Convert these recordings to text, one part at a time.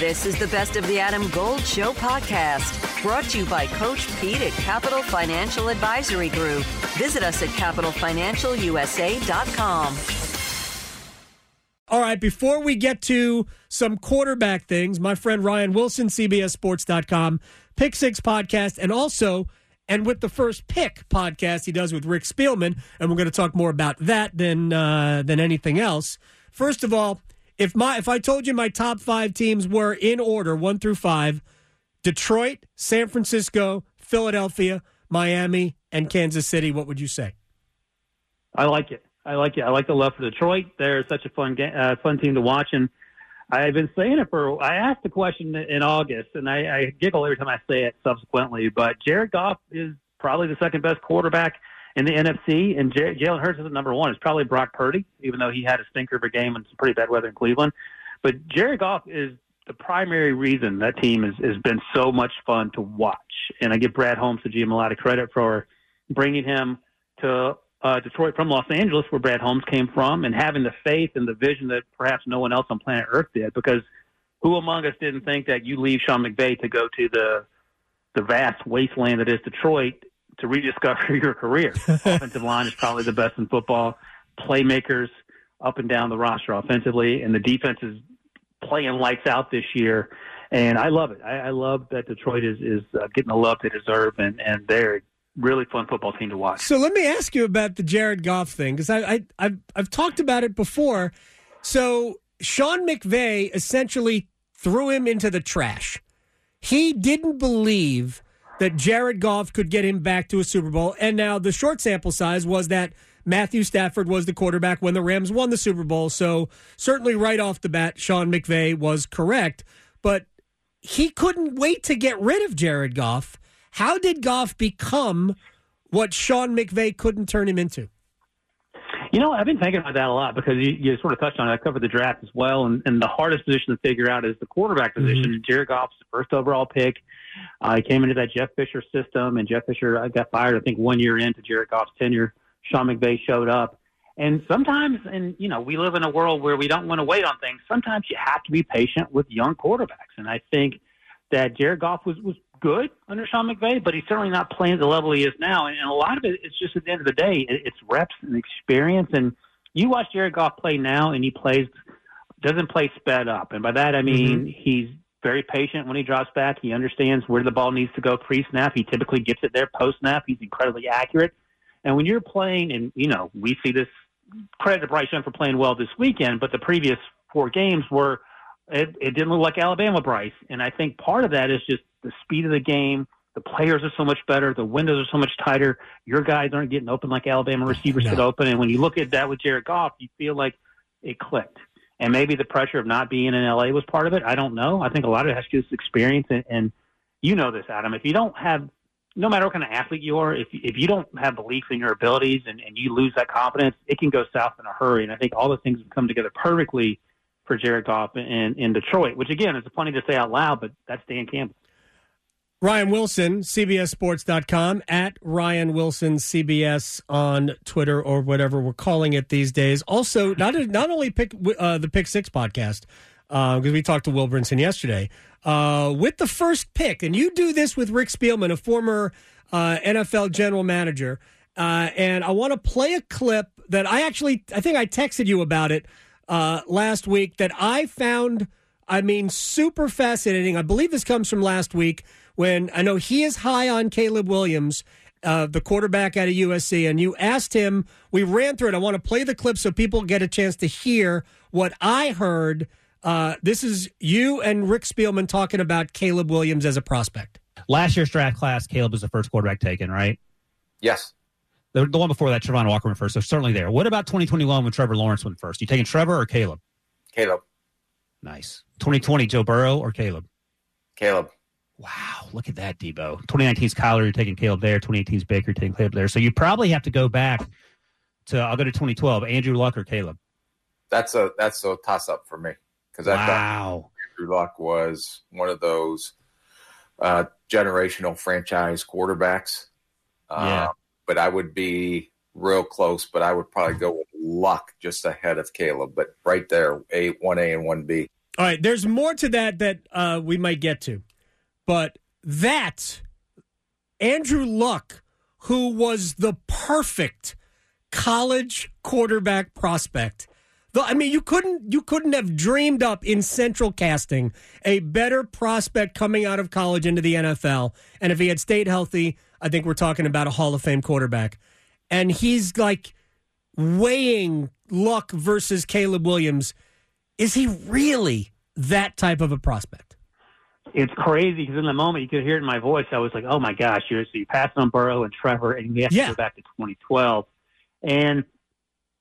This is the Best of the Adam Gold Show podcast, brought to you by Coach Pete at Capital Financial Advisory Group. Visit us at capitalfinancialusa.com. All right, before we get to some quarterback things, my friend Ryan Wilson, CBSSports.com, Pick Six podcast, and also, and with the first pick podcast he does with Rick Spielman, and we're going to talk more about that than uh, than anything else. First of all, if my if I told you my top five teams were in order, one through five, Detroit, San Francisco, Philadelphia, Miami, and Kansas City, what would you say? I like it. I like it. I like the love for Detroit. They're such a fun game, uh, fun team to watch, and I've been saying it for. I asked the question in August, and I, I giggle every time I say it subsequently. But Jared Goff is probably the second best quarterback in the NFC, and J- Jalen Hurts is the number one. It's probably Brock Purdy, even though he had a stinker of a game and some pretty bad weather in Cleveland. But Jared Goff is the primary reason that team has, has been so much fun to watch. And I give Brad Holmes, the GM, a lot of credit for bringing him to uh, Detroit from Los Angeles, where Brad Holmes came from, and having the faith and the vision that perhaps no one else on planet Earth did. Because who among us didn't think that you leave Sean McVay to go to the the vast wasteland that is Detroit to rediscover your career. Offensive line is probably the best in football. Playmakers up and down the roster offensively, and the defense is playing lights out this year. And I love it. I, I love that Detroit is is uh, getting the love they deserve, and and they're a really fun football team to watch. So let me ask you about the Jared Goff thing because I, I I've I've talked about it before. So Sean McVay essentially threw him into the trash. He didn't believe that Jared Goff could get him back to a Super Bowl. And now the short sample size was that Matthew Stafford was the quarterback when the Rams won the Super Bowl. So certainly right off the bat, Sean McVay was correct. But he couldn't wait to get rid of Jared Goff. How did Goff become what Sean McVay couldn't turn him into? You know, I've been thinking about that a lot because you, you sort of touched on it. I covered the draft as well, and, and the hardest position to figure out is the quarterback position. Mm-hmm. Jared Goff's the first overall pick. Uh, he came into that Jeff Fisher system, and Jeff Fisher uh, got fired, I think, one year into Jared Goff's tenure. Sean McVay showed up. And sometimes, and you know, we live in a world where we don't want to wait on things. Sometimes you have to be patient with young quarterbacks. And I think that Jared Goff was, was good under Sean McVay, but he's certainly not playing at the level he is now. And, and a lot of it, it's just at the end of the day, it, it's reps and experience. And you watch Jared Goff play now, and he plays doesn't play sped up. And by that I mean mm-hmm. he's very patient when he drops back. He understands where the ball needs to go pre snap. He typically gets it there post snap. He's incredibly accurate. And when you're playing, and you know, we see this credit to Bryce Young for playing well this weekend, but the previous four games were it, it didn't look like Alabama Bryce. And I think part of that is just the speed of the game. The players are so much better. The windows are so much tighter. Your guys aren't getting open like Alabama receivers no. get open. And when you look at that with Jared Goff, you feel like it clicked and maybe the pressure of not being in LA was part of it. I don't know. I think a lot of it has to do with experience, and, and you know this, Adam. If you don't have, no matter what kind of athlete you are, if if you don't have belief in your abilities and, and you lose that confidence, it can go south in a hurry. And I think all the things have come together perfectly for Jared Goff in, in Detroit, which again is funny to say out loud, but that's Dan Campbell. Ryan Wilson, CBSSports.com, at Ryan Wilson CBS on Twitter or whatever we're calling it these days. Also, not not only pick uh, the Pick Six podcast because uh, we talked to Will Brinson yesterday uh, with the first pick, and you do this with Rick Spielman, a former uh, NFL general manager. Uh, and I want to play a clip that I actually I think I texted you about it uh, last week that I found. I mean, super fascinating. I believe this comes from last week when I know he is high on Caleb Williams, uh, the quarterback out of USC, and you asked him, we ran through it. I want to play the clip so people get a chance to hear what I heard. Uh, this is you and Rick Spielman talking about Caleb Williams as a prospect. Last year's draft class, Caleb was the first quarterback taken, right? Yes. The, the one before that, Travon Walker went first, so certainly there. What about 2021 when Trevor Lawrence went first? You taking Trevor or Caleb? Caleb. Nice. 2020, Joe Burrow or Caleb? Caleb. Wow, look at that, Debo. 2019's Kyler, you're taking Caleb there. 2018's Baker, taking Caleb there. So you probably have to go back to, I'll go to 2012, Andrew Luck or Caleb. That's a that's a toss up for me because I wow. thought Andrew Luck was one of those uh, generational franchise quarterbacks. Uh, yeah. But I would be real close, but I would probably go with Luck just ahead of Caleb. But right there, a one A and one B. All right, there's more to that that uh, we might get to, but that Andrew Luck, who was the perfect college quarterback prospect. The, I mean, you couldn't you couldn't have dreamed up in central casting a better prospect coming out of college into the NFL. And if he had stayed healthy, I think we're talking about a Hall of Fame quarterback. And he's like weighing Luck versus Caleb Williams. Is he really that type of a prospect? It's crazy because in the moment you could hear it in my voice. I was like, "Oh my gosh, you're so you passed on Burrow and Trevor, and we have to go back to 2012." And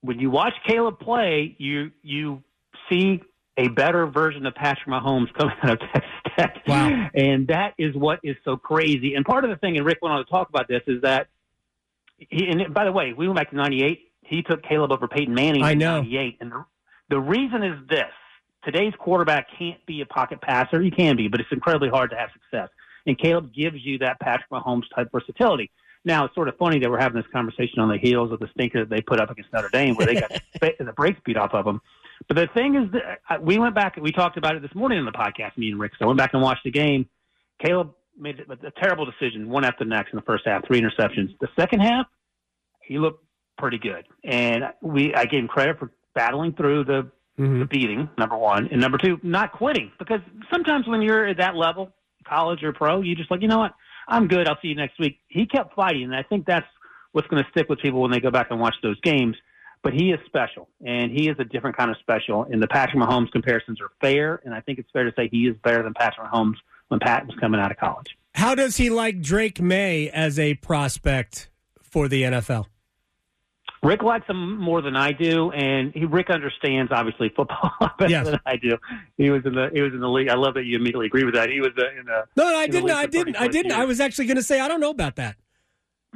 when you watch Caleb play, you you see a better version of Patrick Mahomes coming out of Texas Tech. Wow. And that is what is so crazy. And part of the thing, and Rick went on to talk about this, is that he, and by the way, we went back to 98. He took Caleb over Peyton Manning I in know. 98. And the, the reason is this. Today's quarterback can't be a pocket passer. He can be, but it's incredibly hard to have success. And Caleb gives you that Patrick Mahomes type versatility. Now, it's sort of funny that we're having this conversation on the heels of the stinker that they put up against Notre Dame, where they got the the brakes beat off of them. But the thing is, that uh, we went back, we talked about it this morning in the podcast, me and Rick. So I went back and watched the game. Caleb made a, a terrible decision, one after the next in the first half, three interceptions. The second half, he looked pretty good. And we, I gave him credit for battling through the Mm-hmm. the beating, number one, and number two, not quitting. Because sometimes when you're at that level, college or pro, you just like, you know what, I'm good. I'll see you next week. He kept fighting, and I think that's what's going to stick with people when they go back and watch those games. But he is special, and he is a different kind of special. And the Patrick Mahomes comparisons are fair, and I think it's fair to say he is better than Patrick Mahomes when Pat was coming out of college. How does he like Drake Maye as a prospect for the NFL? Rick likes him more than I do, and he Rick understands obviously football better Yes. than I do. He was in the he was in the league. I love that you immediately agree with that. He was uh, in the No, no, I didn't. I didn't. I didn't. I was actually going to say I don't know about that.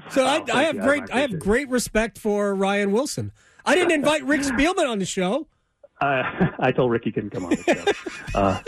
So Oh, I, I have you. Great. I appreciate have great respect for Ryan Wilson. I didn't invite Rick Spielman on the show. Uh, I told Rick he couldn't come on the show. uh,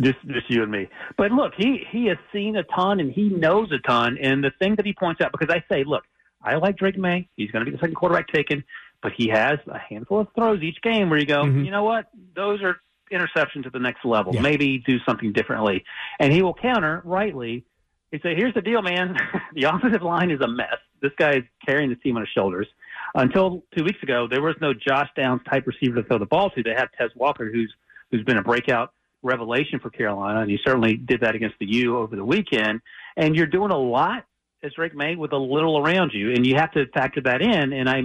just just you and me. But look, he he has seen a ton and he knows a ton. And the thing that he points out, because I say, look, I like Drake Maye. He's going to be the second quarterback taken, but he has a handful of throws each game where you go, Mhm. you know what? Those are interceptions at the next level. Yeah. Maybe do something differently. And he will counter rightly. He say, here's the deal, man. the offensive line is a mess. This guy is carrying the team on his shoulders. Until two weeks ago, there was no Josh Downs type receiver to throw the ball to. They have Tez Walker, who's who's been a breakout revelation for Carolina, and you certainly did that against the U over the weekend. And you're doing a lot, as Drake Maye, with a little around you, and you have to factor that in. And I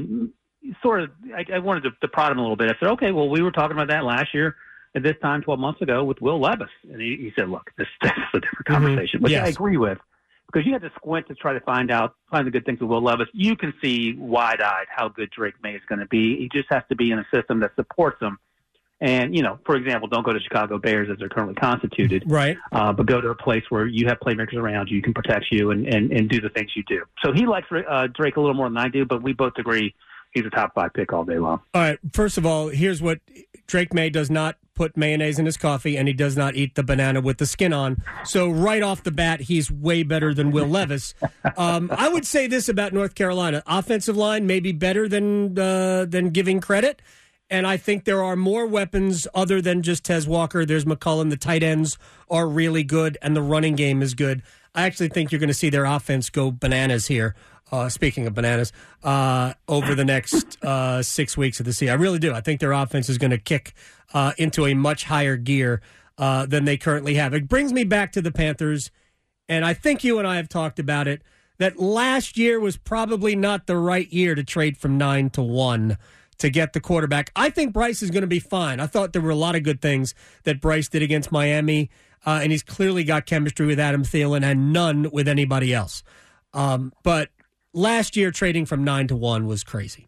sort of I, I wanted to, to prod him a little bit. I said, okay, well, we were talking about that last year at this time, 12 months ago, with Will Levis, and he, he said, look, this, this is a different mm-hmm. conversation, which I agree with. Because you have to squint to try to find out, find the good things with Will Levis. You can see wide eyed how good Drake Maye is going to be. He just has to be in a system that supports him. And, you know, for example, don't go to Chicago Bears as they're currently constituted, Right. uh, but go to a place where you have playmakers around you, you can protect you and, and, and do the things you do. So he likes uh, Drake a little more than I do, but we both agree he's a top five pick all day long. All right. First of all, here's what Drake Maye does not put mayonnaise in his coffee, and he does not eat the banana with the skin on. So right off the bat, he's way better than Will Levis. Um, I would say this about North Carolina: offensive line may be better than uh, than giving credit. And I think there are more weapons other than just Tez Walker. There's McCollum. The tight ends are really good, and the running game is good. I actually think you're going to see their offense go bananas here. Uh, speaking of bananas, uh, over the next uh, six weeks of the season, I really do. I think their offense is going to kick uh, into a much higher gear uh, than they currently have. It brings me back to the Panthers, and I think you and I have talked about it. That last year was probably not the right year to trade from nine to one to get the quarterback. I think Bryce is going to be fine. I thought there were a lot of good things that Bryce did against Miami, uh, and he's clearly got chemistry with Adam Thielen and none with anybody else. Um, but last year, trading from nine to one was crazy.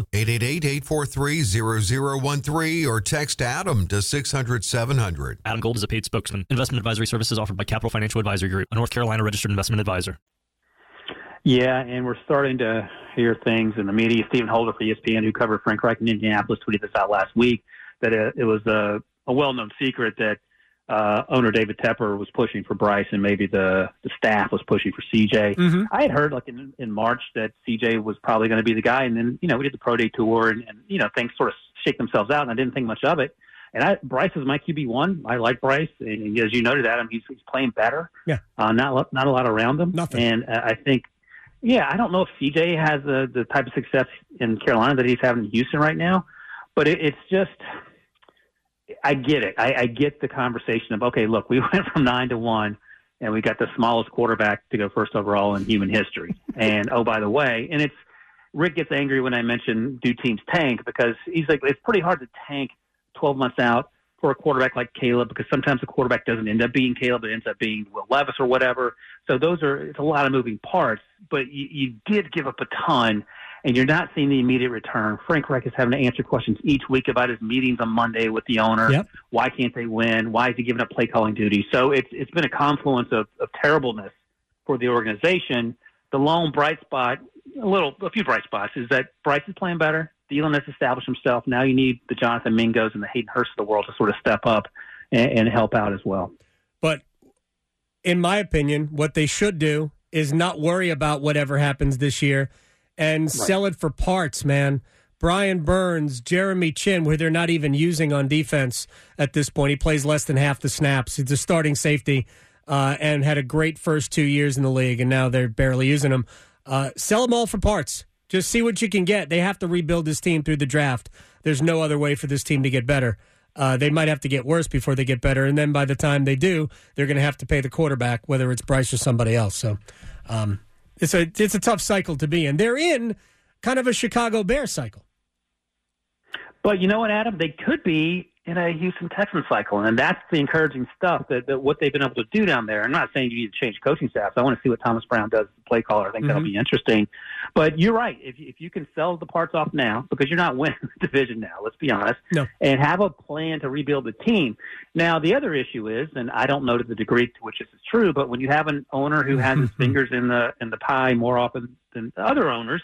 call 888-843-0013 or text Adam to 600-700. Adam Gold is a paid spokesman. Investment advisory services offered by Capital Financial Advisory Group, a North Carolina registered investment advisor. Yeah, and we're starting to hear things in the media. Stephen Holder for ESPN, who covered Frank Reich in Indianapolis, tweeted this out last week that it, was a, a well-known secret that uh, owner David Tepper was pushing for Bryce, and maybe the the staff was pushing for CJ. Mm-hmm. I had heard like in, in March that CJ was probably going to be the guy, and then you know we did the pro day tour, and, and you know things sort of shake themselves out, and I didn't think much of it. And I, Bryce is my QB one. I like Bryce, and as you noted, Adam, he's, he's playing better. Yeah, uh, not not a lot around him. Nothing. And uh, I think, yeah, I don't know if CJ has the the type of success in Carolina that he's having in Houston right now, but it, it's just I get it. I, I get the conversation of okay, look, we went from nine to one, and we got the smallest quarterback to go first overall in human history. and oh, by the way, and it's Rick gets angry when I mention do teams tank because he's like it's pretty hard to tank twelve months out for a quarterback like Caleb because sometimes the quarterback doesn't end up being Caleb, it ends up being Will Levis or whatever. So those are it's a lot of moving parts, but you, you did give up a ton and you're not seeing the immediate return. Frank Reich is having to answer questions each week about his meetings on Monday with the owner. Yep. Why can't they win? Why is he giving up play calling duty? So it's it's been a confluence of, of terribleness for the organization. The lone bright spot, a little, a few bright spots, is that Bryce is playing better. Thielen has established himself. Now you need the Jonathan Mingos and the Hayden Hurst of the world to sort of step up and, and help out as well. But in my opinion, what they should do is not worry about whatever happens this year and right. sell it for parts, man. Brian Burns, Jeremy Chinn, where they're not even using on defense at this point. He plays less than half the snaps. He's a starting safety uh, and had a great first two years in the league, and now they're barely using him. Uh, sell them all for parts. Just see what you can get. They have to rebuild this team through the draft. There's no other way for this team to get better. Uh, they might have to get worse before they get better, and then by the time they do, they're going to have to pay the quarterback, whether it's Bryce or somebody else. So, um, it's a it's a tough cycle to be in. They're in kind of a Chicago Bear cycle. But you know what, Adam? They could be in a Houston Texans cycle, and that's the encouraging stuff that, that what they've been able to do down there. I'm not saying you need to change coaching staffs. I want to see what Thomas Brown does as a play caller. I think mm-hmm. that'll be interesting. But you're right. If if you can sell the parts off now, because you're not winning the division now, let's be honest, no. and have a plan to rebuild the team. Now the other issue is, and I don't know to the degree to which this is true, but when you have an owner who has his fingers in the in the pie more often than other owners,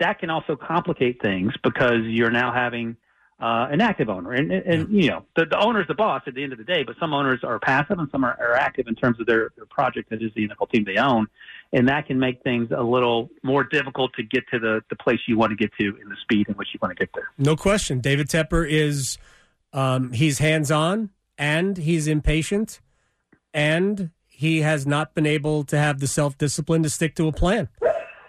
that can also complicate things because you're now having uh, an active owner. And, and you know, the, the owner's the boss at the end of the day, but some owners are passive and some are, are active in terms of their, their project that is the NFL team they own. And that can make things a little more difficult to get to the, the place you want to get to in the speed in which you want to get there. No question. David Tepper is, um, he's hands on and he's impatient and he has not been able to have the self discipline to stick to a plan.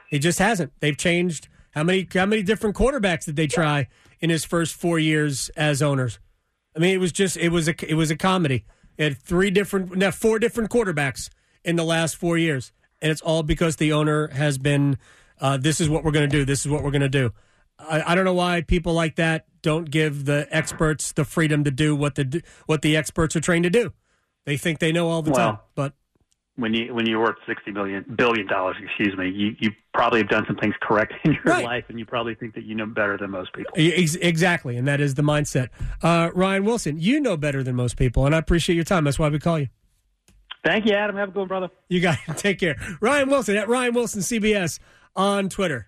He just hasn't. They've changed. How many, how many different quarterbacks did they try? in his first four years as owners. I mean, it was just it was a it was a comedy. It had three different, now four different quarterbacks in the last four years, and it's all because the owner has been. Uh, this is what we're going to do. This is what we're going to do. I, I, don't know why people like that don't give the experts the freedom to do what the what the experts are trained to do. They think they know all the well, time, but when you when you're worth sixty billion billion dollars, excuse me, you you probably have done some things correct in your right. life, and you probably think that you know better than most people. Exactly, and that is the mindset. Uh, Ryan Wilson, you know better than most people, and I appreciate your time. That's why we call you. Thank you, Adam. Have a good one, brother. You got it. Take care. Ryan Wilson at Ryan Wilson CBS on Twitter.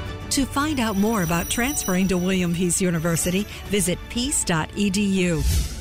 To find out more about transferring to William Peace University, visit peace.edu.